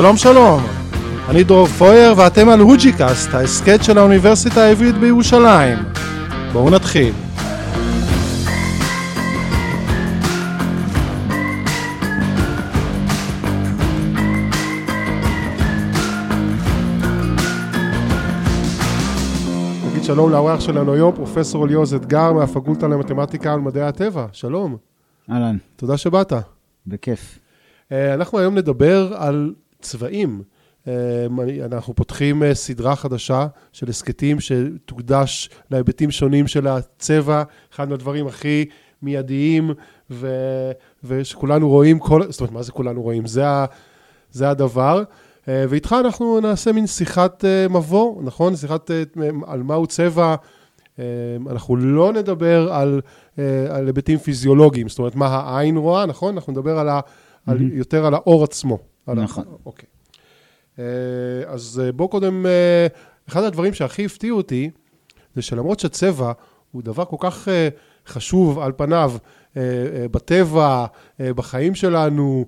שלום שלום, אני דרור פויר ואתם על הוג'יקאסט, ההסכת של האוניברסיטה העברית בירושלים. בואו נתחיל. נגיד שלום לאורח שלנו היום, פרופסור ליאוז אתגר מהפקולטה למתמטיקה ומדעי הטבע. שלום, אהלן, תודה שבאת. בכיף. אה, אנחנו היום נדבר על צבעים. אה, אנחנו פותחים אה, סדרה חדשה של הסכתים שתוקדש להיבטים שונים של הצבע, אחד מהדברים הכי מיידיים, ו... ושכולנו רואים כל... זאת אומרת, מה זה כולנו רואים? זה, ה... זה הדבר. ואיתך אנחנו נעשה מין שיחת מבוא, נכון? שיחת על מהו צבע. אנחנו לא נדבר על, על היבטים פיזיולוגיים, זאת אומרת, מה העין רואה, נכון? אנחנו נדבר על ה... על, יותר על האור עצמו. נכון. אוקיי. אה, אז אה, בואו קודם, אה, אחד הדברים שהכי הפתיעו אותי, זה שלמרות שצבע הוא דבר כל כך חשוב על פניו, בטבע, בחיים שלנו,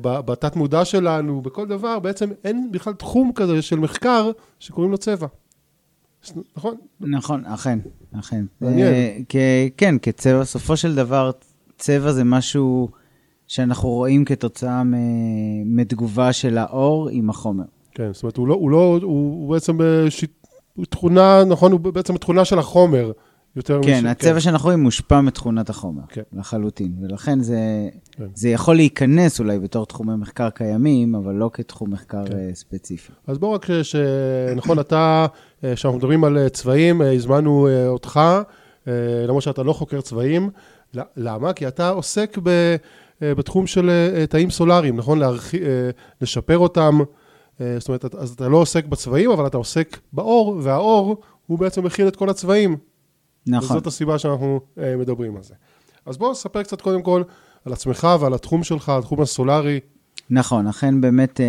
בתת מודע שלנו, בכל דבר, בעצם אין בכלל תחום כזה של מחקר שקוראים לו צבע. נכון? נכון, אכן, אכן. מעניין. כן, כצבע, בסופו של דבר, צבע זה משהו... שאנחנו רואים כתוצאה מתגובה של האור עם החומר. כן, זאת אומרת, הוא, לא, הוא, לא, הוא, הוא בעצם בשיט, הוא תכונה, נכון, הוא בעצם תכונה של החומר. יותר כן, מש... הצבע כן. שאנחנו רואים מושפע מתכונת החומר, כן. לחלוטין. ולכן זה, כן. זה יכול להיכנס אולי בתור תחומי מחקר קיימים, אבל לא כתחום מחקר כן. אה, ספציפי. אז בואו רק, ש... נכון, אתה, אה, כשאנחנו מדברים על אה, צבעים, הזמנו אותך, למרות שאתה לא חוקר צבעים. למה? כי אתה עוסק ב... אה, בתחום של אה, תאים סולאריים, נכון? להרח... אה, לשפר אותם. זאת אומרת, אז אתה לא עוסק בצבעים, אבל אתה עוסק באור, והאור הוא בעצם מכיל את כל הצבעים. נכון. וזאת הסיבה שאנחנו מדברים על זה. אז בוא נספר קצת קודם כל על עצמך ועל התחום שלך, התחום הסולארי. נכון, אכן באמת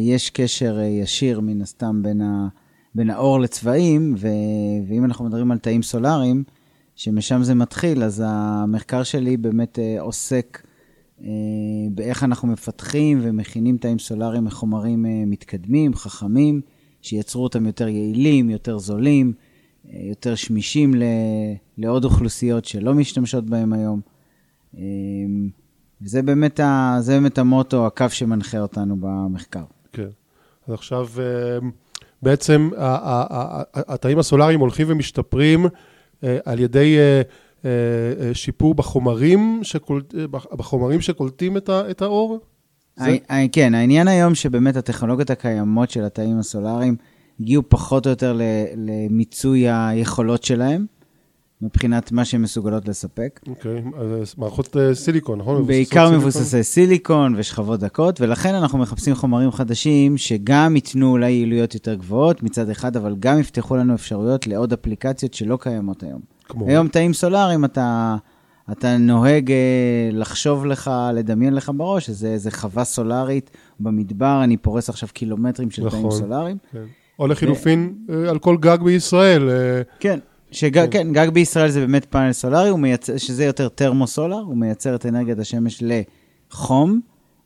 יש קשר ישיר מן הסתם בין, ה, בין האור לצבעים, ו, ואם אנחנו מדברים על תאים סולאריים, שמשם זה מתחיל, אז המחקר שלי באמת עוסק באיך אנחנו מפתחים ומכינים תאים סולאריים מחומרים אה, מתקדמים, חכמים, שייצרו אותם יותר יעילים, יותר זולים, אה, יותר שמישים לעוד אוכלוסיות שלא משתמשות בהם היום. וזה באמת, ה, זה באמת המוטו, הקו שמנחה אותנו במחקר. כן. אז עכשיו, בעצם התאים הסולאריים הולכים ומשתפרים על ידי אה, אה, שיפור בחומרים, שקולט, אה, בחומרים שקולטים את, ה, את האור? זה... כן, העניין היום שבאמת הטכנולוגיות הקיימות של התאים הסולאריים הגיעו פחות או יותר למיצוי היכולות שלהם. מבחינת מה שהן מסוגלות לספק. אוקיי, okay, אז מערכות סיליקון, נכון? בעיקר מבוססי סיליקון ושכבות דקות, ולכן אנחנו מחפשים חומרים חדשים שגם ייתנו אולי יעילויות יותר גבוהות מצד אחד, אבל גם יפתחו לנו אפשרויות לעוד אפליקציות שלא קיימות היום. כמו... היום תאים סולאריים, אתה, אתה נוהג אה, לחשוב לך, לדמיין לך בראש, שזה איזה חווה סולארית במדבר, אני פורס עכשיו קילומטרים של נכון, תאים סולאריים. כן. או לחילופין, ו... אה, על כל גג בישראל. אה, כן. שג, כן. כן, גג בישראל זה באמת פאנל סולארי, מייצר, שזה יותר טרמוסולר, הוא מייצר את אנרגיית השמש לחום.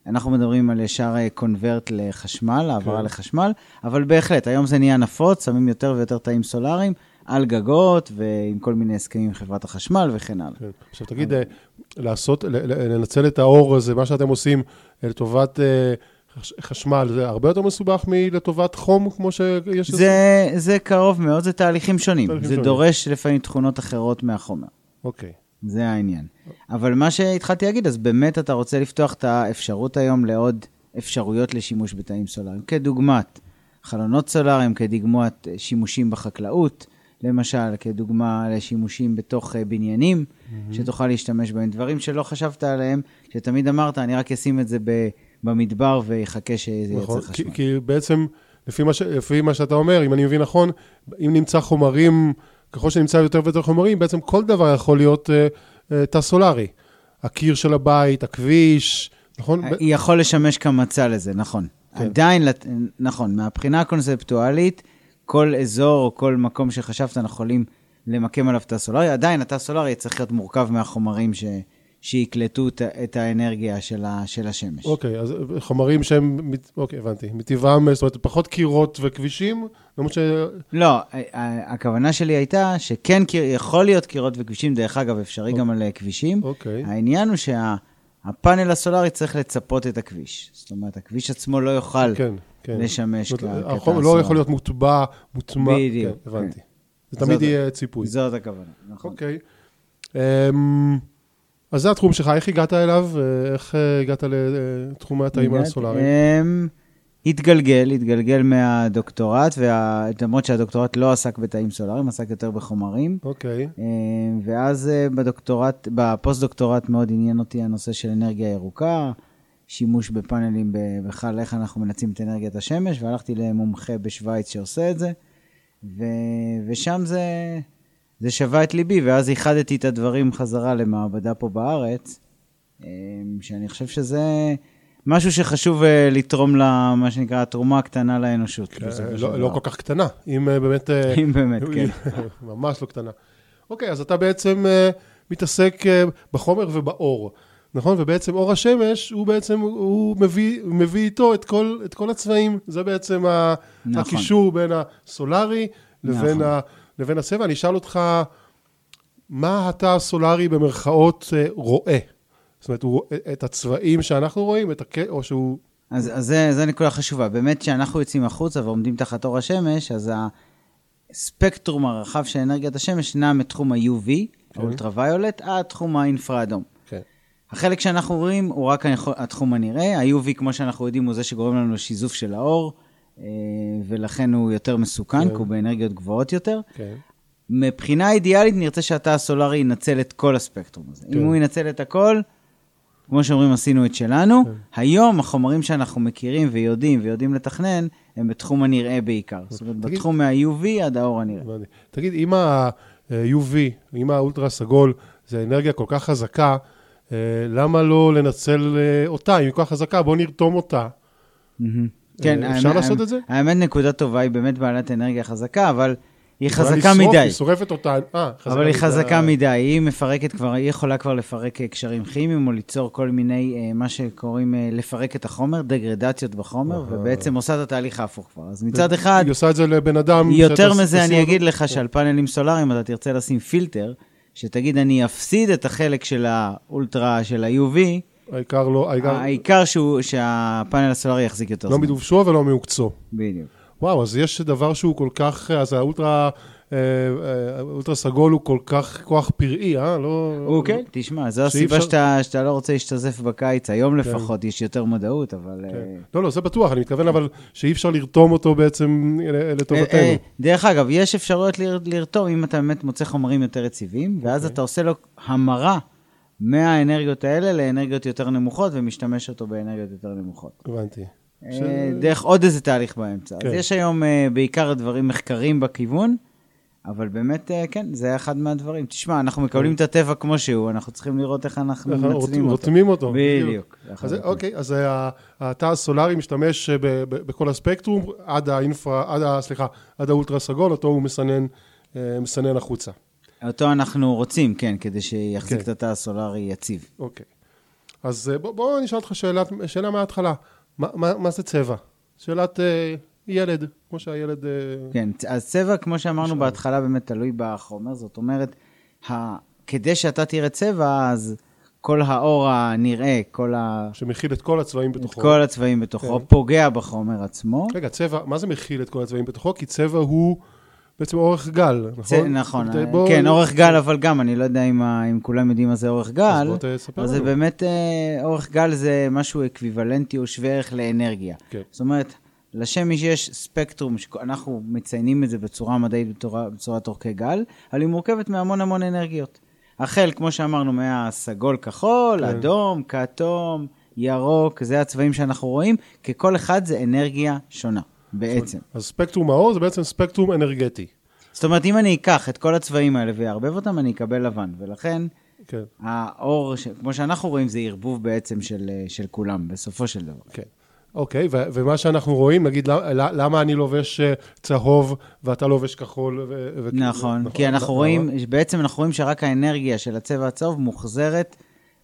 אנחנו מדברים על ישר קונברט לחשמל, העברה כן. לחשמל, אבל בהחלט, היום זה נהיה נפוץ, שמים יותר ויותר תאים סולאריים, על גגות ועם כל מיני הסכמים עם חברת החשמל וכן הלאה. כן. עכשיו תגיד, אבל... לעשות, לנצל את האור הזה, מה שאתם עושים לטובת אה, חשמל, זה הרבה יותר מסובך מלטובת חום, כמו שיש... זה, זה קרוב מאוד, זה תהליכים שונים. תהליכים זה שונים. דורש לפעמים תכונות אחרות מהחומר. אוקיי. זה העניין. אבל מה שהתחלתי להגיד, אז באמת אתה רוצה לפתוח את האפשרות היום לעוד אפשרויות לשימוש בתאים סולאריים, כדוגמת חלונות סולאריים, כדוגמת שימושים בחקלאות, למשל, כדוגמה לשימושים בתוך אה, בניינים, mm-hmm. שתוכל להשתמש בהם. דברים שלא חשבת עליהם, שתמיד אמרת, אני רק אשים את זה במדבר ויחכה שזה נכון, יצא חשמל. כי, כי בעצם, לפי מה, ש, לפי מה שאתה אומר, אם אני מבין נכון, אם נמצא חומרים, ככל שנמצא יותר ויותר חומרים, בעצם כל דבר יכול להיות uh, uh, תא סולארי. הקיר של הבית, הכביש, נכון? יכול לשמש כמצע לזה, נכון. כן. עדיין, נכון, מהבחינה הקונספטואלית, כל אזור או כל מקום שחשבת, אנחנו יכולים למקם עליו תא סולארי. עדיין, התא סולארי צריך להיות מורכב מהחומרים ש, שיקלטו את, את האנרגיה של, ה, של השמש. אוקיי, אז חומרים שהם, אוקיי, הבנתי. מטבעם, זאת אומרת, פחות קירות וכבישים? למרות ש... לא, ה- ה- הכוונה שלי הייתה שכן יכול להיות קירות וכבישים, דרך אגב, אפשרי גם על אה, כבישים. אוקיי. העניין הוא שהפאנל הסולארי צריך לצפות את הכביש. זאת אומרת, הכביש עצמו לא יוכל כן, כן. לשמש זאת אומרת, כ- החומר כתא לא. יכול להיות מוטבע, מוטמע. בדיוק, כן, הבנתי. כן. זה תמיד יהיה ציפוי. זאת הכוונה, נכון. אוקיי. אמ, אז זה התחום שלך, איך הגעת אליו? אה, איך הגעת לתחום התאים הסולאריים? התגלגל, התגלגל מהדוקטורט, וה- למרות שהדוקטורט לא עסק בתאים סולאריים, עסק יותר בחומרים. אוקיי, אמ, ואז אה, בדוקטורט, בפוסט-דוקטורט מאוד עניין אותי הנושא של אנרגיה ירוקה, שימוש בפאנלים בכלל, איך אנחנו מנצלים את אנרגיית השמש, והלכתי למומחה בשוויץ שעושה את זה, ו, ושם זה, זה שווה את ליבי, ואז איחדתי את הדברים חזרה למעבדה פה בארץ, אמ, שאני חושב שזה משהו שחשוב אה, לתרום למה שנקרא התרומה הקטנה לאנושות. של לא לא. כל כך קטנה, אם אה, באמת... אה, אם באמת, כן. ממש לא קטנה. אוקיי, אז אתה בעצם אה, מתעסק אה, בחומר ובאור, נכון? ובעצם אור השמש, הוא בעצם, הוא מביא, מביא איתו את כל, את כל הצבעים. זה בעצם ה- נכון. הקישור בין הסולארי לבין, נכון. ה, לבין הצבע. אני אשאל אותך, מה התא הסולארי במרכאות אה, רואה? זאת אומרת, הוא את הצבעים שאנחנו רואים, את הק... או שהוא... אז, אז זה, זה נקודה חשובה. באמת, כשאנחנו יוצאים החוצה ועומדים תחת אור השמש, אז הספקטרום הרחב של אנרגיית השמש נע מתחום ה-UV, כן. האולטרוויולט, עד תחום האינפרה-אדום. כן. החלק שאנחנו רואים הוא רק התחום הנראה, ה-UV, כמו שאנחנו יודעים, הוא זה שגורם לנו לשיזוף של האור, אה, ולכן הוא יותר מסוכן, כן. כי הוא באנרגיות גבוהות יותר. כן. מבחינה אידיאלית, נרצה שהתא הסולארי ינצל את כל הספקטרום הזה. כן. אם הוא ינצל את הכל, כמו שאומרים, עשינו את שלנו. כן. היום, החומרים שאנחנו מכירים ויודעים ויודעים לתכנן, הם בתחום הנראה בעיקר. זאת אומרת, תגיד- בתחום מה-UV עד האור הנראה. תגיד, אם ה-UV, אם האולטרה סגול, זה אנרגיה כל כך חזקה, אה, למה לא לנצל אה, אותה? אם היא כל כך חזקה, בואו נרתום אותה. כן, אה, אפשר האמת- לעשות את זה? האמת, נקודה טובה, היא באמת בעלת אנרגיה חזקה, אבל היא חזקה לשרוף, מדי. היא שורפת אותה, אה, חזקה אבל היא מדי. חזקה מדי, היא מפרקת כבר, היא יכולה כבר לפרק אה, קשרים כימיים או ליצור כל מיני, אה, מה שקוראים אה, לפרק את החומר, דגרדציות בחומר, אהה. ובעצם עושה את התהליך ההפוך כבר. אז מצד אחד, היא עושה את זה לבן אדם. יותר מזה, אני אגיד לך שעל פאנלים סולאריים אתה תרצה לשים פילטר, שתגיד, אני אפסיד את החלק של האולטרה, של ה-UV, העיקר לא, העיקר העיקר שהוא- שהפאנל הסולארי יחזיק יותר לא זמן. מדובשו ולא מעוקצו. בדיוק. וואו, אז יש דבר שהוא כל כך, אז האולטרה, אה, אה, האולטרה סגול הוא כל כך כוח פראי, אה? לא... הוא כן, תשמע, זו הסיבה שאתה לא רוצה להשתזף בקיץ, היום כן. לפחות יש יותר מודעות, אבל... כן. אה, לא, לא, זה בטוח, אני מתכוון אבל שאי אפשר לרתום אותו בעצם לטובתנו. דרך אגב, יש אפשרויות לר- לרתום אם אתה באמת מוצא חומרים יותר יציבים, ואז אוקיי. אתה עושה לו המרה מהאנרגיות האלה לאנרגיות יותר נמוכות, ומשתמש אותו באנרגיות יותר נמוכות. הבנתי. אה, ש- דרך עוד איזה תהליך באמצע. כן. אז יש היום אה, בעיקר דברים, מחקרים בכיוון, אבל באמת, אה, כן, זה אחד מהדברים. תשמע, אנחנו מקבלים את הטבע כמו שהוא, אנחנו צריכים לראות איך אנחנו מנצלים אותו. רותמים אותו. בדיוק. אז זה- אוקיי, אז התא הסולארי משתמש אה, ב- ב- בכל הספקטרום, עד האינפרה, עד ה... סליחה, עד האולטרה סגול, אותו הוא מסנן, אה, מסנן החוצה. אותו אנחנו רוצים, כן, כדי שיחזיק כן. את התא הסולארי יציב. אוקיי. אז אה, בוא, נשאל אותך שאלת, שאלה מההתחלה. מה, מה, מה זה צבע? שאלת אה, ילד, כמו שהילד... אה, כן, אז צבע, כמו שאמרנו עכשיו. בהתחלה, באמת תלוי בחומר. זאת אומרת, ה... כדי שאתה תראה צבע, אז כל האור הנראה, כל, ה... שמכיל את כל הצבעים את בתוכו. כל הצבעים בתוכו, כן. פוגע בחומר עצמו. רגע, צבע, מה זה מכיל את כל הצבעים בתוכו? כי צבע הוא בעצם אורך גל. נכון? נכון, ת- בוא- כן, אורך גל, אבל גם, אני לא יודע אם. אם כולם יודעים מה זה אורך אז גל. בוא תספר אז זה לנו. באמת, אה, אורך גל זה משהו אקוויוולנטי או שווה ערך לאנרגיה. כן. זאת אומרת, לשמש יש ספקטרום, שאנחנו מציינים את זה בצורה מדעית, בצורה, בצורת אורכי גל, אבל היא מורכבת מהמון המון אנרגיות. החל, כמו שאמרנו, מהסגול כחול, כן. אדום, כתום, ירוק, זה הצבעים שאנחנו רואים, כי כל אחד זה אנרגיה שונה, בעצם. אז ספקטרום האור זה בעצם ספקטרום אנרגטי. זאת אומרת, אם אני אקח את כל הצבעים האלה ואערבב אותם, אני אקבל לבן, ולכן כן, האור, ש... כמו שאנחנו רואים, זה ערבוב בעצם של, אה, של כולם, בסופו של דבר. כן. אוקיי, ו- ומה שאנחנו רואים, נגיד, למה, למה אני לובש אה, צהוב ואתה לובש כחול? ו- ו- נכון, כי אנחנו למה? רואים, בעצם אנחנו רואים שרק האנרגיה של הצבע הצהוב מוחזרת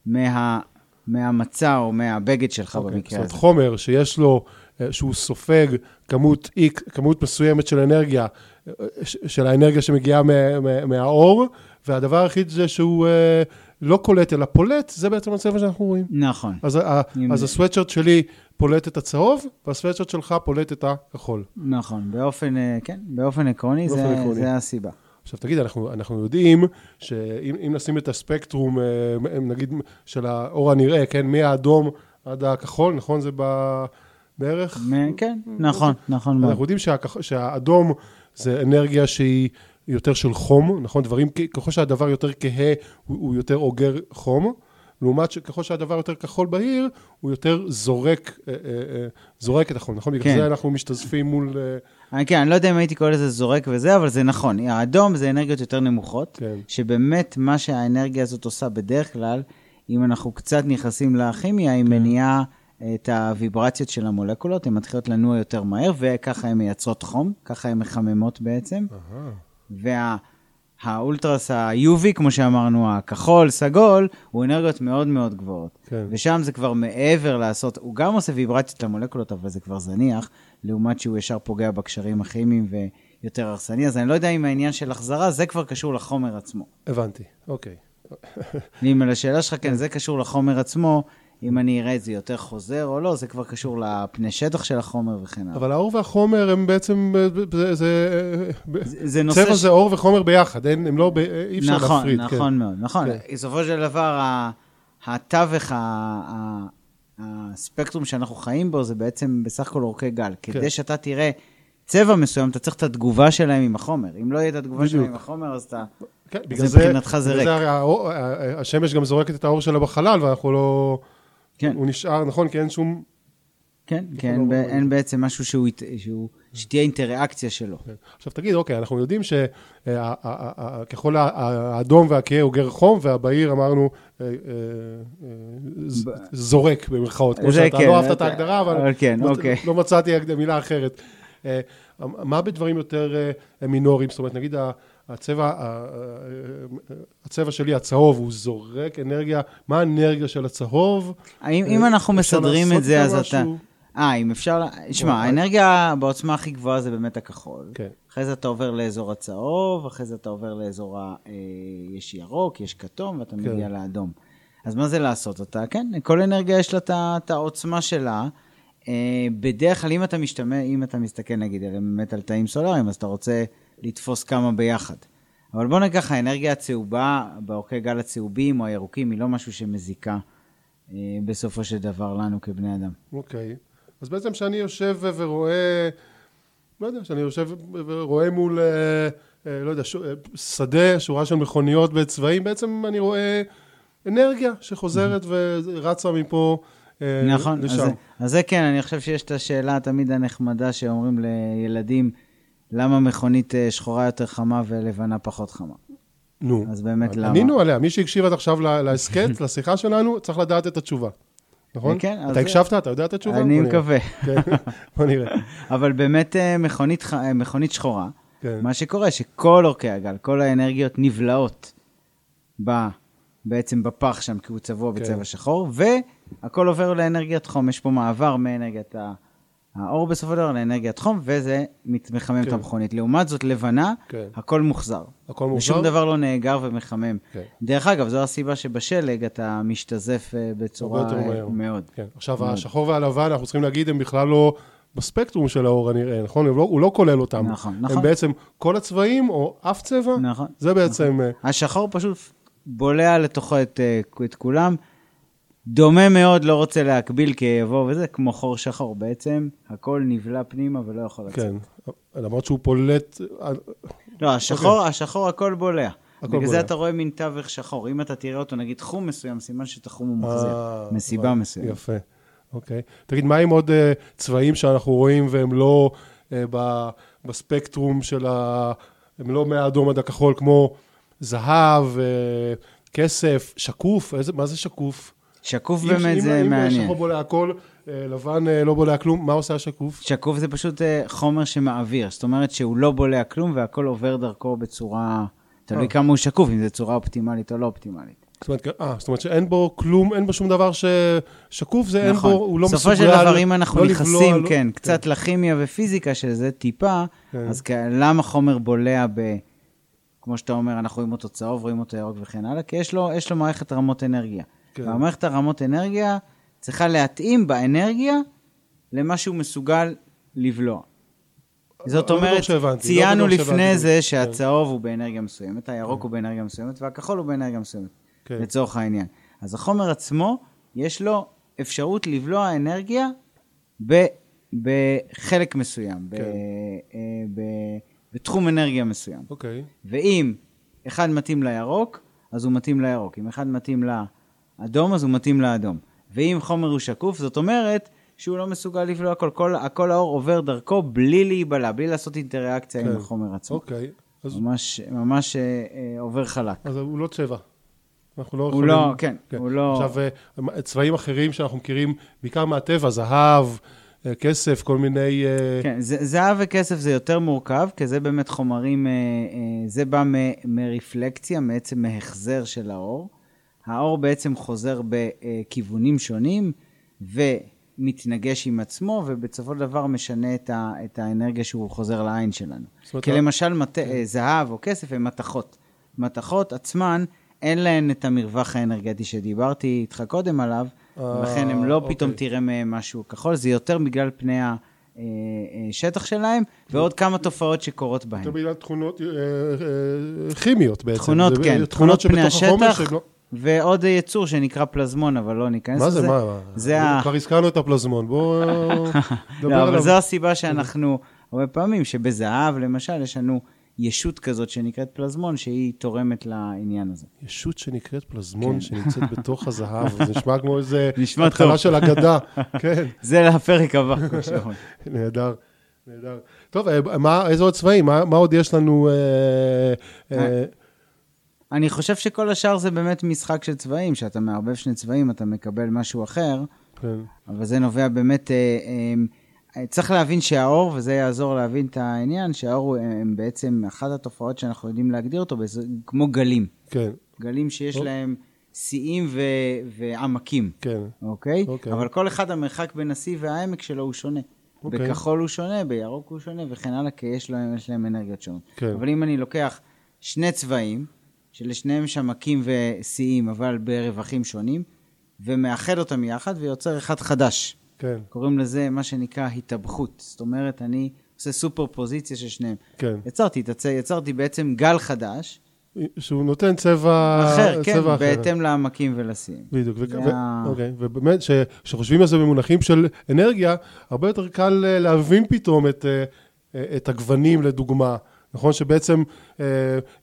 מה, מהמצע או מהבגד שלך אוקיי, במקרה זאת אומרת, הזה. חומר שיש לו, שהוא סופג כמות, כמות מסוימת של אנרגיה, אה, של האנרגיה שמגיעה מה, מה, מהאור, והדבר היחיד זה שהוא אה, לא קולט אלא פולט, זה בעצם הצבע שאנחנו רואים. נכון. אז, אז הסוואטשרט שלי פולט את הצהוב, והסוואטשרט שלך פולט את הכחול. נכון, באופן, אה, כן, באופן עקרוני, באופן זה, עקרוני. זה הסיבה. עכשיו תגיד, אנחנו, אנחנו יודעים שאם אם נשים את הספקטרום, אה, נגיד, של האור הנראה, כן, מהאדום עד הכחול, נכון? זה ב... בערך? כן, נכון, נכון. אנחנו יודעים. שהאדום זה אנרגיה שהיא יותר של חום, נכון? דברים, ככל שהדבר יותר כהה, הוא, יותר אוגר חום, לעומת שככל שהדבר יותר כחול בהיר, הוא יותר זורק, אה, אה, אה, זורק את החום, נכון? בגלל כן. זה אנחנו משתזפים מול... כן, אני לא יודע אם הייתי קורא לזה זורק וזה, אבל זה נכון. האדום זה אנרגיות יותר נמוכות, כן. שבאמת מה שהאנרגיה הזאת עושה בדרך כלל, אם אנחנו קצת נכנסים לכימיה. היא מניעה את הוויברציות של המולקולות, הן מתחילות לנוע יותר מהר, וככה הן מייצרות חום, ככה הן מחממות בעצם. והאולטרס ה-UV, כמו שאמרנו, הכחול, סגול, הוא אנרגיות מאוד מאוד גבוהות. כן. ושם זה כבר מעבר לעשות, הוא גם עושה ויברציות למולקולות, אבל זה כבר זניח, לעומת שהוא ישר פוגע בקשרים הכימיים ויותר הרסני. אז אני לא יודע אם העניין של החזרה, זה כבר קשור לחומר עצמו. הבנתי, אוקיי. אם על השאלה שלך, כן, זה קשור לחומר עצמו, אם אני אראה את זה יותר חוזר או לא, זה כבר קשור לפני שטח של החומר וכן הלאה. אבל האור והחומר הם בעצם, זה, זה, נושא צבע ש- זה אור וחומר ביחד, אין, הם לא, אי אפשר נכון, להפריד. נכון כן. מאוד, נכון. כן. בסופו של דבר, התווך, הספקטרום שאנחנו חיים בו, זה בעצם בסך הכל אורכי גל. כן. כדי שאתה תראה צבע מסוים, אתה צריך את התגובה שלהם עם החומר. אם לא יהיה את התגובה שלהם עם. החומר, אז אתה... כן, בגלל זה, מבחינתך זה ריק. השמש גם זורקת את האור שלה בחלל, ואנחנו לא... כן. הוא נשאר, נכון? כי אין שום... כן, לא כי אין, ב- רואים. אין בעצם משהו שהוא, שהוא, שתהיה אינטראקציה שלו. כן. עכשיו תגיד, אוקיי, אנחנו יודעים שככל האדום והכהה אוגר חום, והבהיר אמרנו אה, אה, אה, ב- זורק במרכאות, כמו שאתה כן, לא אהבת את אתה- ההגדרה, אבל כן, לא- אוקיי. לא מצאתי מילה אחרת. אה, מה בדברים יותר אה, מינוריים? זאת אומרת, נגיד הצבע, הצבע שלי, הצהוב, הוא זורק אנרגיה, מה האנרגיה של הצהוב? האם, אה, אם אנחנו מסדרים את זה, אז אתה... אה, אם אפשר... שמע. האנרגיה בעוצמה הכי גבוהה זה באמת הכחול. כן. אחרי זה אתה עובר לאזור הצהוב, אחרי זה אתה עובר לאזור ה... אה, יש ירוק, יש כתום, ואתה כן. מגיע לאדום. אז מה זה לעשות? אתה, כן, כל אנרגיה יש לה את העוצמה שלה. אה, בדרך כלל, אם אתה משתמש, אם אתה מסתכל נגיד באמת על תאים סולאריים, אז אתה רוצה לתפוס כמה ביחד. אבל בוא ניקח, האנרגיה הצהובה, באורכי גל הצהובים או הירוקים, היא לא משהו שמזיקה אה, בסופו של דבר לנו כבני אדם. אוקיי. אז בעצם כשאני יושב ורואה, לא יודע, כשאני יושב ורואה מול, אה, אה, לא יודע, ש- שדה, שורה של מכוניות בצבעים, בעצם אני רואה אנרגיה שחוזרת ורצה מפה נכון, לשם. אז זה כן, אני חושב שיש את השאלה תמיד הנחמדה שאומרים לילדים, למה מכונית אה, שחורה יותר חמה ולבנה פחות חמה? נו, אז באמת למה? ענינו עליה. מי שהקשיב עד עכשיו להסכת, לשיחה שלנו, צריך לדעת את התשובה. נכון? כן, אתה הקשבת? אתה יודע את התשובה? אני. מקווה. כן, בוא נראה. אבל באמת אה, מכונית, אה, מכונית שחורה, כן. מה שקורה, שכל אורכי הגל, כל האנרגיות נבלעות ב, בעצם בפח שם, כי הוא צבוע כן. בצבע שחור, והכל עובר לאנרגיית חום. יש פה מעבר מאנרגיית ה- האור בסופו של דבר לאנרגיית חום, וזה מחמם את כן. המכונית. לעומת זאת, לבנה, כן. הכל מוחזר. הכל מוחזר? ושום דבר לא נאגר ומחמם. כן. דרך אגב, זו הסיבה שבשלג אתה משתזף אה, בצורה אה. מאוד. כן. עכשיו, מאוד. השחור והלבן, אנחנו צריכים להגיד, הם בכלל לא בספקטרום של האור הנראה, נכון? הוא לא, הוא לא כולל אותם. נכון, הם נכון. בעצם כל הצבעים, או אף צבע, נכון. זה בעצם... אה, השחור פשוט בולע לתוכו את, את כולם. דומה מאוד, לא רוצה להקביל כי יבוא וזה, כמו חור שחור. בעצם הכל נבלע פנימה ולא יכול לצאת. כן. למרות שהוא פולט... אה, לא, השחור, השחור הכל בולע. אוקיי. הכל בגלל בולע. זה אתה רואה מין תווך שחור. אם אתה תראה אותו, נגיד תחום מסוים, סימן שאת החום הוא מחזיר. אה, מסיבה מסוימת. יפה, אוקיי. תגיד, מה עם עוד אה, צבעים שאנחנו רואים והם לא אה, ב- בספקטרום של ה... הם לא מהאדום עד הכחול, כמו זהב, אה, כסף, שקוף, איזה, מה זה שקוף? שקוף אם- באמת אם- זה אם מעניין. שחור בולע הכל, אה, לבן אה, לא בולע כלום, מה עושה השקוף? שקוף זה פשוט אה, חומר שמעביר, זאת אומרת שהוא לא בולע כלום והכל עובר דרכו בצורה... תלוי אה. כמה הוא שקוף, אם זו צורה אופטימלית או לא אופטימלית. זאת אומרת, אה, זאת אומרת שאין בו כלום, אין בו שום דבר ששקוף, זה אין נכון. בו, הוא לא מסוגל... בסופו של דבר, אם אנחנו לא נכנסים, לבלוע, לא- כן, קצת לכימיה ופיזיקה של זה, טיפה, כן. אז למה חומר בולע ב... כמו שאתה אומר, אנחנו רואים אותו צהוב, רואים אותו ירוק וכן הלאה, כי יש לו, יש לו מערכת רמות אנרגיה. כן. והמערכת הרמות אנרגיה צריכה להתאים באנרגיה למה שהוא מסוגל לבלוע. זאת לא אומרת, לא ציינו בטוח לפני. זה כן. שהצהוב הוא באנרגיה מסוימת, הירוק הוא באנרגיה מסוימת, והכחול הוא באנרגיה מסוימת, כן. לצורך העניין. אז החומר עצמו, יש לו אפשרות לבלוע אנרגיה ב- בחלק מסוים, כן. אה, בתחום אנרגיה מסוים. אוקיי, ואם אחד מתאים לירוק, אז הוא מתאים לירוק. אם אחד מתאים לאדום, אז הוא מתאים לאדום. ואם חומר הוא שקוף, זאת אומרת שהוא לא מסוגל לבלוע הכל. כל, הכל האור עובר דרכו בלי להיבלע, בלי לעשות אינטראקציה כן. עם החומר עצמו. אוקיי. אז ממש, ממש אה, אה, עובר חלק. אז הוא לא צבע. אנחנו לא הוא יכולים... לא, כן, הוא לא... עכשיו, אה, צבעים אחרים שאנחנו מכירים, בעיקר מהטבע, זהב, אה, כסף, כל מיני... אה, כן, זהב וכסף זה יותר מורכב, כי זה באמת חומרים, זה בא מ- מרפלקציה, בעצם מהחזר של האור. האור בעצם חוזר בכיוונים שונים ומתנגש עם עצמו, ובסופו של דבר משנה את, ה- את האנרגיה שהוא חוזר לעין שלנו. כי ה- למשל מת... אה, זהב או כסף הם מתכות. מתכות עצמן, אין להן את המרווח האנרגטי שדיברתי איתך קודם עליו, אה, ולכן הם לא אוקיי. פתאום תראה מהם משהו כחול, זה יותר בגלל פני השטח שלהם, ועוד כמה תופעות שקורות בהם. זה בגלל תכונות אה, אה, כימיות בעצם. תכונות, כן, תכונות פני השטח, ועוד יצור שנקרא פלזמון, אבל לא ניכנס מה לזה. זה, מה? זה ה... כבר הזכרנו את הפלזמון, בואו נדבר לא, אבל. זו הסיבה שאנחנו, הרבה פעמים, שבזהב, למשל, יש לנו ישות כזאת שנקראת פלזמון, שהיא תורמת לעניין הזה. ישות שנקראת פלזמון, כן. שנמצאת בתוך הזהב, זה נשמע כמו איזה נשמע התחלה טוב. של אגדה. כן, זה לפרק הבא, כמו שאומרים. נהדר, נהדר. טוב, אה, מה, איזה עוד צבעים? מה, מה עוד יש לנו? אה, אה, אני חושב שכל השאר זה באמת משחק של צבעים, שאתה מערבב שני צבעים, אתה מקבל משהו אחר, כן, אבל זה נובע באמת... אה, אה, צריך להבין שהאור, וזה יעזור להבין את העניין, שהאור הוא אה, בעצם אחת התופעות שאנחנו יודעים להגדיר אותו, כמו גלים. כן, גלים שיש אוקיי. להם שיאים ו- ועמקים, כן. אוקיי? אוקיי. אבל כל אחד המרחק בין השיא והעמק שלו הוא שונה. אוקיי. בכחול הוא שונה, בירוק הוא שונה וכן הלאה, כי יש להם, יש להם אנרגיות שונות. כן. אבל אם אני לוקח שני צבעים, שלשניהם יש עמקים ושיאים, אבל ברווחים שונים, ומאחד אותם יחד ויוצר אחד חדש. כן, קוראים לזה מה שנקרא התאבכות. זאת אומרת, אני עושה סופר פוזיציה של שניהם. כן. יצרתי, הצ... יצרתי בעצם גל חדש, שהוא נותן צבע אחר, כן, צבע אחר. בהתאם לעמקים ולשיאים. בדיוק, ו- ו- אוקיי, ובאמת, כשחושבים על זה במונחים של אנרגיה, הרבה יותר קל אה, להבין פתאום את, אה, אה, את הגוונים, לדוגמה. נכון שבעצם אה,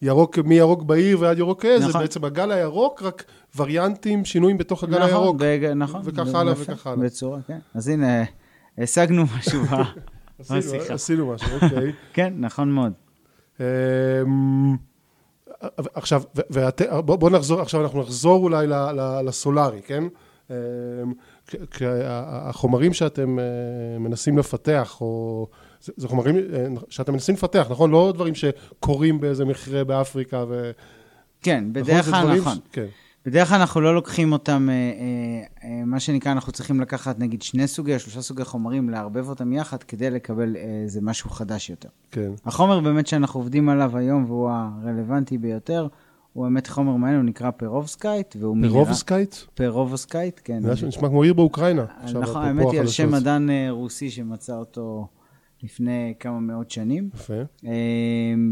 ירוק, מירוק בהיר ועד ירוק זה נכון. בעצם הגל הירוק, רק וריאנטים, שינויים בתוך הגל נכון, הירוק. בג... נכון. וכך הלאה וכך הלאה. בצורה, כן. אז הנה, השגנו משהו בשיחה. עשינו משהו, אוקיי. כן, נכון מאוד. אמ, עכשיו, ואת, בוא, בוא נחזור, עכשיו אנחנו נחזור אולי ל, ל, לסולארי, כן? אמ, כ- כ- ה- החומרים שאתם אה, מנסים לפתח, או... זה, זה חומרים אה, שאתם מנסים לפתח, נכון? לא דברים שקורים באיזה מכרה באפריקה ו... כן, נכון? בדרך כלל דברים נכון. ש- כן, בדרך כלל אנחנו לא לוקחים אותם, אה, אה, מה שנקרא, אנחנו צריכים לקחת נגיד שני סוגי, או שלושה סוגי חומרים, לערבב אותם יחד כדי לקבל איזה משהו חדש יותר. כן, החומר באמת שאנחנו עובדים עליו היום, והוא הרלוונטי ביותר, הוא באמת חומר מעניין, הוא נקרא פרובסקייט, והוא מינרל- פרובסקייט? פרובסקייט, כן. זה נשמע כמו עיר באוקראינה. נכון, האמת היא על. שם מדען רוסי שמצא אותו לפני כמה מאות שנים, יפה, אה,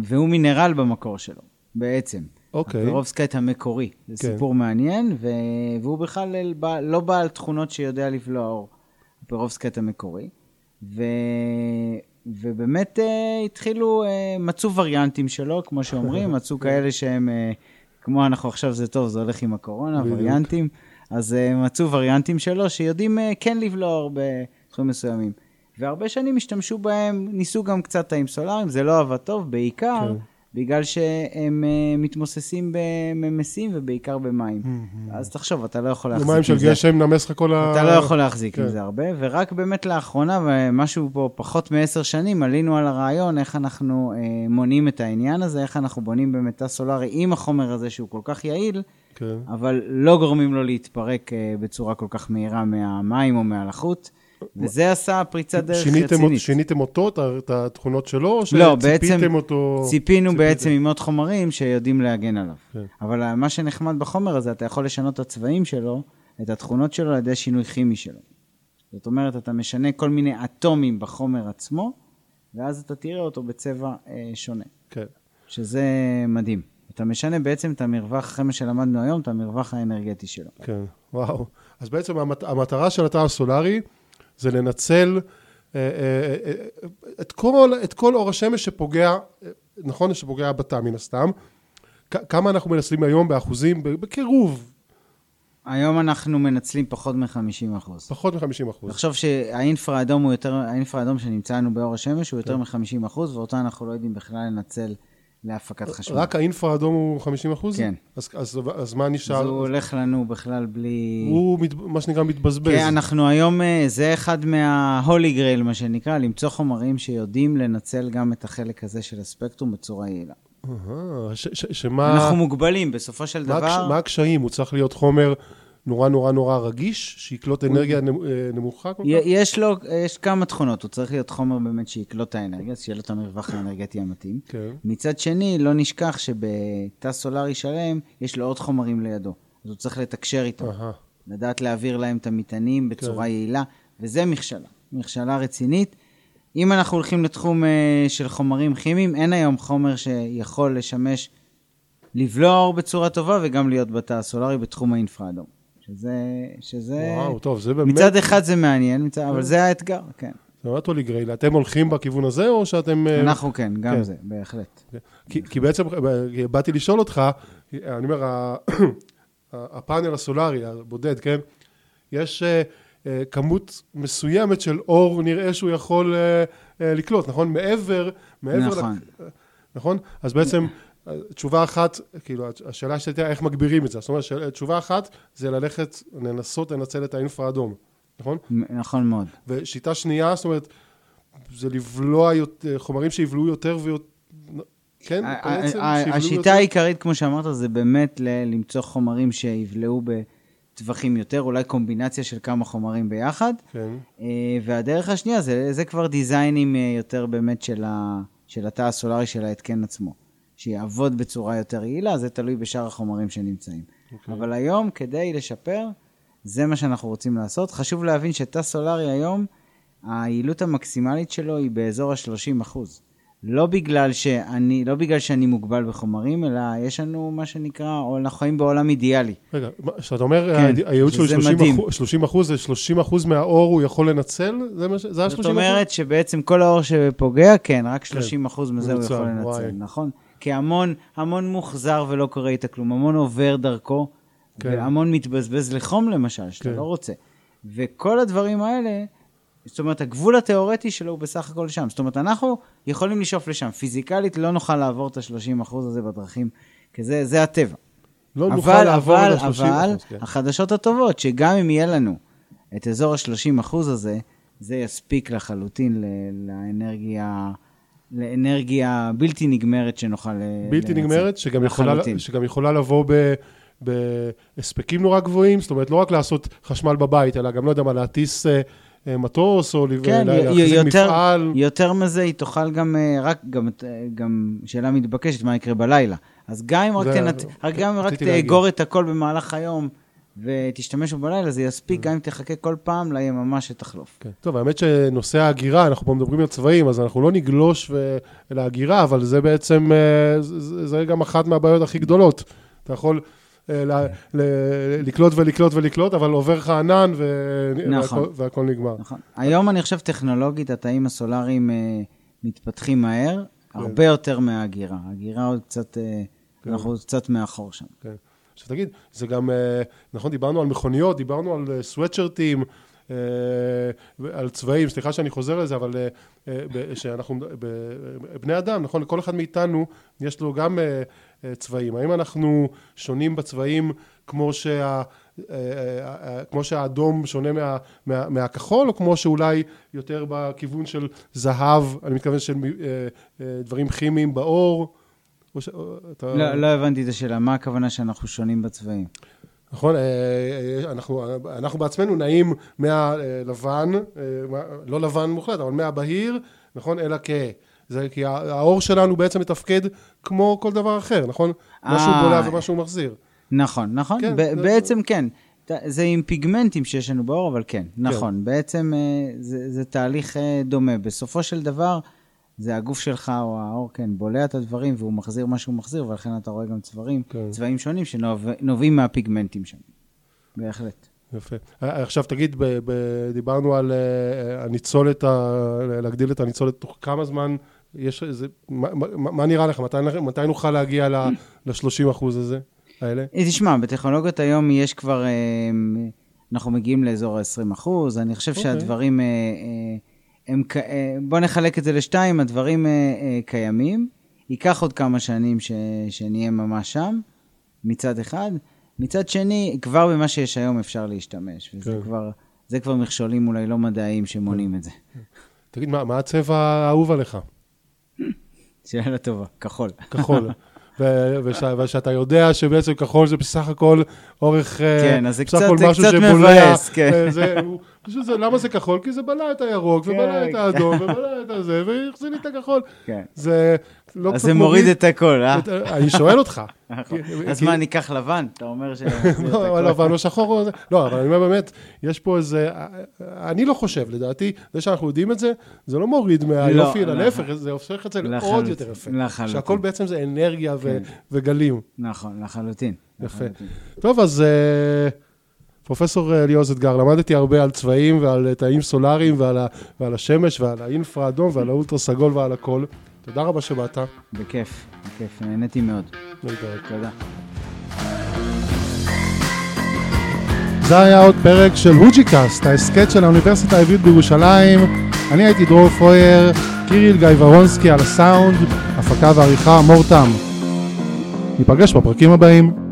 והוא מינרל במקור שלו, בעצם. אוקיי, הפרובסקייט המקורי, זה כן. סיפור מעניין, ו... והוא בכלל לא בעל תכונות שיודע לבלוע אור, הפרובסקייט המקורי. ו... ובאמת אה, התחילו, אה, מצאו וריאנטים שלו, כמו שאומרים, מצאו כאלה שהם, אה, כמו אנחנו עכשיו זה טוב, זה הולך עם הקורונה, בדיוק. וריאנטים, אז אה, מצאו וריאנטים שלו שיודעים אה, כן לבלוע בתחומים מסוימים. והרבה שנים השתמשו בהם, ניסו גם קצת תאים סולאריים, זה לא עבד טוב, בעיקר כן. בגלל שהם אה, מתמוססים בממסים ובעיקר במים. אז תחשוב, אתה לא יכול להחזיק מים עם של זה. גשם נמס לך כל ה... אתה לא יכול להחזיק עם כן. זה הרבה, ורק באמת לאחרונה, ומשהו פה פחות מעשר שנים, עלינו על הרעיון איך אנחנו אה, מונעים את העניין הזה, איך אנחנו בונים באמת תא סולארי עם החומר הזה שהוא כל כך יעיל, כן. אבל לא גורמים לו להתפרק אה, בצורה כל כך מהירה מהמים או מהלחות, וזה עשה פריצת דרך שיניתם, רצינית. שיניתם אותו, את התכונות שלו, או לא, בעצם שציפיתם אותו... ציפינו ציפיתם? בעצם עם עוד חומרים שיודעים להגן עליו. כן. אבל מה שנחמד בחומר הזה, אתה יכול לשנות את הצבעים שלו, את התכונות שלו, על ידי שינוי כימי שלו. זאת אומרת, אתה משנה כל מיני אטומים בחומר עצמו, ואז אתה תראה אותו בצבע אה, שונה, כן. שזה מדהים. אתה משנה בעצם את המרווח, אחרי מה שלמדנו היום, את המרווח האנרגטי שלו. כן, וואו. אז בעצם המת, המטרה של התא הסולארי זה לנצל אה, אה, אה, את, כל, את כל אור השמש שפוגע, נכון? שפוגע בתא מן הסתם. כמה אנחנו מנצלים היום באחוזים, בקירוב, היום אנחנו מנצלים פחות מ-50%. פחות מ-50 אחוז. תחשוב שהאינפרה אדום הוא יותר, האינפרה אדום שנמצא לנו באור השמש הוא יותר מ-50%, ואותו אנחנו לא יודעים בכלל לנצל להפקת חשמל. רק האינפרה האדום הוא 50 אחוז? כן. אז, אז, אז מה אז נשאר? הוא הולך לנו בכלל בלי... הוא מת, מה שנקרא מתבזבז. כן, אנחנו היום, אה, זה אחד מה-holy grail, מה שנקרא, למצוא חומרים שיודעים לנצל גם את החלק הזה של הספקטרום בצורה יעילה. שמה... אנחנו מוגבלים, בסופו של מה, הקש, דבר, מה הקשיים? הוא צריך להיות חומר נורא נורא נורא רגיש, שיקלוט אנרגיה אה, נמוכה כל כך? יש לו, יש כמה תכונות, הוא צריך להיות חומר באמת שיקלוט את האנרגיה, אז שיהיה לו את המרווח האנרגטי המתאים. כן. מצד שני, לא נשכח שבתא סולארי שלם, יש לו עוד חומרים לידו. אז הוא צריך לתקשר אהה, לדעת להעביר להם את המטענים בצורה כן. יעילה, וזה מכשלה, מכשלה רצינית. אם אנחנו הולכים לתחום אה, של חומרים כימיים, אין היום חומר שיכול לשמש לבלוע אור בצורה טובה וגם להיות בתא הסולארי בתחום האינפרה-אדום. שזה, שזה... וואו, טוב, זה באמת... מצד אחד זה מעניין, מצד, אבל זה האתגר, כן. זה באמת הולי גרייל. אתם הולכים בכיוון הזה, או שאתם... אה, אנחנו כן, גם כן. זה, בהחלט. כי, כי בעצם אה, באתי לשאול אותך, אני אומר, הפאנל הסולארי הבודד, כן? יש אה, אה, כמות מסוימת של אור, נראה שהוא יכול אה, אה, לקלוט, נכון? מעבר, מעבר... נכון. לק- נכון? אז בעצם אה, תשובה אחת, כאילו, השאלה שהייתה איך מגבירים את זה. זאת אומרת, תשובה אחת זה ללכת, לנסות לנצל את האינפרה אדום, נכון? נכון מאוד. ושיטה שנייה, זאת אומרת, זה לבלוע יותר, חומרים שיבלעו יותר ויותר, כן? בעצם, שיבלעו השיטה יותר? העיקרית, כמו שאמרת, זה באמת למצוא חומרים שיבלעו בטווחים יותר, אולי קומבינציה של כמה חומרים ביחד. כן, אה, והדרך השנייה, זה, זה כבר דיזיינים אה, יותר באמת של, ה, של התא הסולארי של ההתקן עצמו. שיעבוד בצורה יותר יעילה, זה תלוי בשאר החומרים שנמצאים. אוקיי. אבל היום, כדי לשפר, זה מה שאנחנו רוצים לעשות. חשוב להבין שתא סולארי היום, היעילות המקסימלית שלו היא באזור ה-30 אחוז. לא בגלל שאני, לא בגלל שאני מוגבל בחומרים, אלא יש לנו מה שנקרא, או אנחנו חיים בעולם אידיאלי. רגע, כשאתה אומר, כן, הייעוד שלו שזה 30 מדהים. אחוז, 30 אחוז, זה 30 אחוז מהאור הוא יכול לנצל? זה מה ש- זה ה-30 זאת אחוז? אומרת שבעצם כל האור שפוגע, כן, רק 30 אחוז מזה הוא מנוצל, יכול לנצל, וואי. נכון? כי המון, המון מוחזר ולא קורה איתה כלום, המון עובר דרכו, כן. והמון מתבזבז לחום למשל, שאתה כן. לא רוצה. וכל הדברים האלה, זאת אומרת, הגבול התיאורטי שלו הוא בסך הכל שם. זאת אומרת, אנחנו יכולים לשאוף לשם. פיזיקלית לא נוכל לעבור את ה-30 אחוז הזה בדרכים, כי זה, זה הטבע. לא נוכל אבל, לעבור אבל, את ה-30 אבל, אחוז, כן. החדשות הטובות, שגם אם יהיה לנו את אזור ה-30 אחוז הזה, זה יספיק לחלוטין ל- לאנרגיה, לאנרגיה בלתי נגמרת שנוכל ל- בלתי לייצר. נגמרת, שגם יכולה. שגם יכולה לבוא ב... בהספקים נורא גבוהים, זאת אומרת, לא רק לעשות חשמל בבית, אלא גם, לא יודע מה, להטיס אה, אה, מטוס, או כן, להחזיק יותר, מפעל. יותר מזה, היא תוכל גם, אה, רק, גם, אה, גם שאלה מתבקשת, מה יקרה בלילה. אז גם אם רק, תנת, רק, גם אם רק. תאגור את הכל במהלך היום ותשתמש בו בלילה, זה יספיק, גם אם תחכה כל פעם ליממה שתחלוף. כן. טוב, האמת שנושא ההגירה, אנחנו פה מדברים על צבעים, אז אנחנו לא נגלוש ו... אל ההגירה, אבל זה בעצם, אה, זה, זה גם אחת מהבעיות הכי גדולות. אתה יכול אה, ל... ל... לקלוט ולקלוט ולקלוט, אבל עובר לך ענן ו... נכון. והכל, והכל נגמר. נכון. היום אני חושב טכנולוגית, התאים הסולאריים אה, מתפתחים מהר, הרבה יותר מההגירה. ההגירה עוד קצת, אה, כן. אנחנו עוד קצת מאחור שם. כן. עכשיו תגיד, זה גם, אה, נכון, דיברנו על מכוניות, דיברנו על סוואטשרטים, אה, על צבעים, סליחה שאני חוזר לזה, אבל אה, אה, שאנחנו, בני אדם, נכון, לכל אחד מאיתנו יש לו גם אה, אה, צבעים. האם אנחנו שונים בצבעים כמו שה... אה, אה, אה, כמו שהאדום שונה מה, מה, מהכחול, או כמו שאולי יותר בכיוון של זהב, אני מתכוון של אה, אה, דברים כימיים באור, או ש... אתה... לא, לא הבנתי את השאלה, מה הכוונה שאנחנו שונים בצבעים? נכון, אה, אה, אנחנו, אנחנו בעצמנו נעים מהלבן, אה, לא לבן מוחלט, אבל מהבהיר, נכון, אל הכהה. זה כי האור שלנו בעצם מתפקד כמו כל דבר אחר, נכון? משהו בולע ומשהו מחזיר. נכון, נכון, כן, ב- זה... בעצם כן. זה עם פיגמנטים שיש לנו באור, אבל כן, נכון. כן. בעצם זה, זה תהליך דומה. בסופו של דבר, זה הגוף שלך או האור, כן, בולע את הדברים והוא מחזיר מה שהוא מחזיר, ולכן אתה רואה גם צבעים, כן. צבעים שונים שנובעים מהפיגמנטים שם. בהחלט. יפה. אה, עכשיו תגיד, ב- ב- דיברנו על uh, הניצולת, ה- להגדיל את הניצולת, תוך כמה זמן יש איזה, מה, מה, מה נראה לך? מתי, מתי נוכל להגיע ל-30 אחוז הזה, האלה? אה, תשמע, בטכנולוגיות היום יש כבר, אנחנו מגיעים לאזור ה-20 אחוז, אני חושב okay. אוקיי. שהדברים... הם, אה, בוא נחלק את זה לשתיים, הדברים אה, אה, קיימים. ייקח עוד כמה שנים ש, שנהיה ממש שם, מצד אחד. מצד שני, כבר במה שיש היום אפשר להשתמש, וזה כן. כבר, זה כבר מכשולים אולי לא מדעיים שמונעים כן. את זה. תגיד, מה, מה הצבע האהוב עליך? שאלה טובה, כחול. כחול. ושאתה יודע שבעצם כחול זה בסך הכל אורך... כן, אז זה קצת, זה קצת מבאס, כן. זה, זה, למה זה כחול? כי זה בלע את הירוק, כן, ובלע את האדום, ובלע את הזה, והחזיר לי את הכחול. כן. זה לא אז זה מוריד את הכל, אה? אני שואל אותך. נכון. אז מה, ניקח לבן? אתה אומר ש... לא, לבן או שחור או זה. לא, אבל אני אומר באמת, יש פה איזה... אני לא חושב, לדעתי, זה שאנחנו יודעים את זה, זה לא מוריד מהיופי, אלא להפך, זה הופך את זה לעוד יותר יפה. לחלוטין. שהכל בעצם זה אנרגיה כן. וגלים. נכון, לחלוטין. יפה. טוב, אז... פרופסור אליעוז אתגר, למדתי הרבה על צבעים ועל תאים סולאריים ועל, ועל השמש ועל האינפרה אדום ועל האולטרה סגול ועל הכל. תודה רבה שבאת. בכיף, בכיף, נהניתי מאוד. תודה. זה היה עוד פרק של הוג'יקאסט, ההסכת של האוניברסיטה העברית בירושלים. אני הייתי דרור פויר, קיריל גיא ורונסקי על הסאונד, הפקה ועריכה מור תם. ניפגש בפרקים הבאים.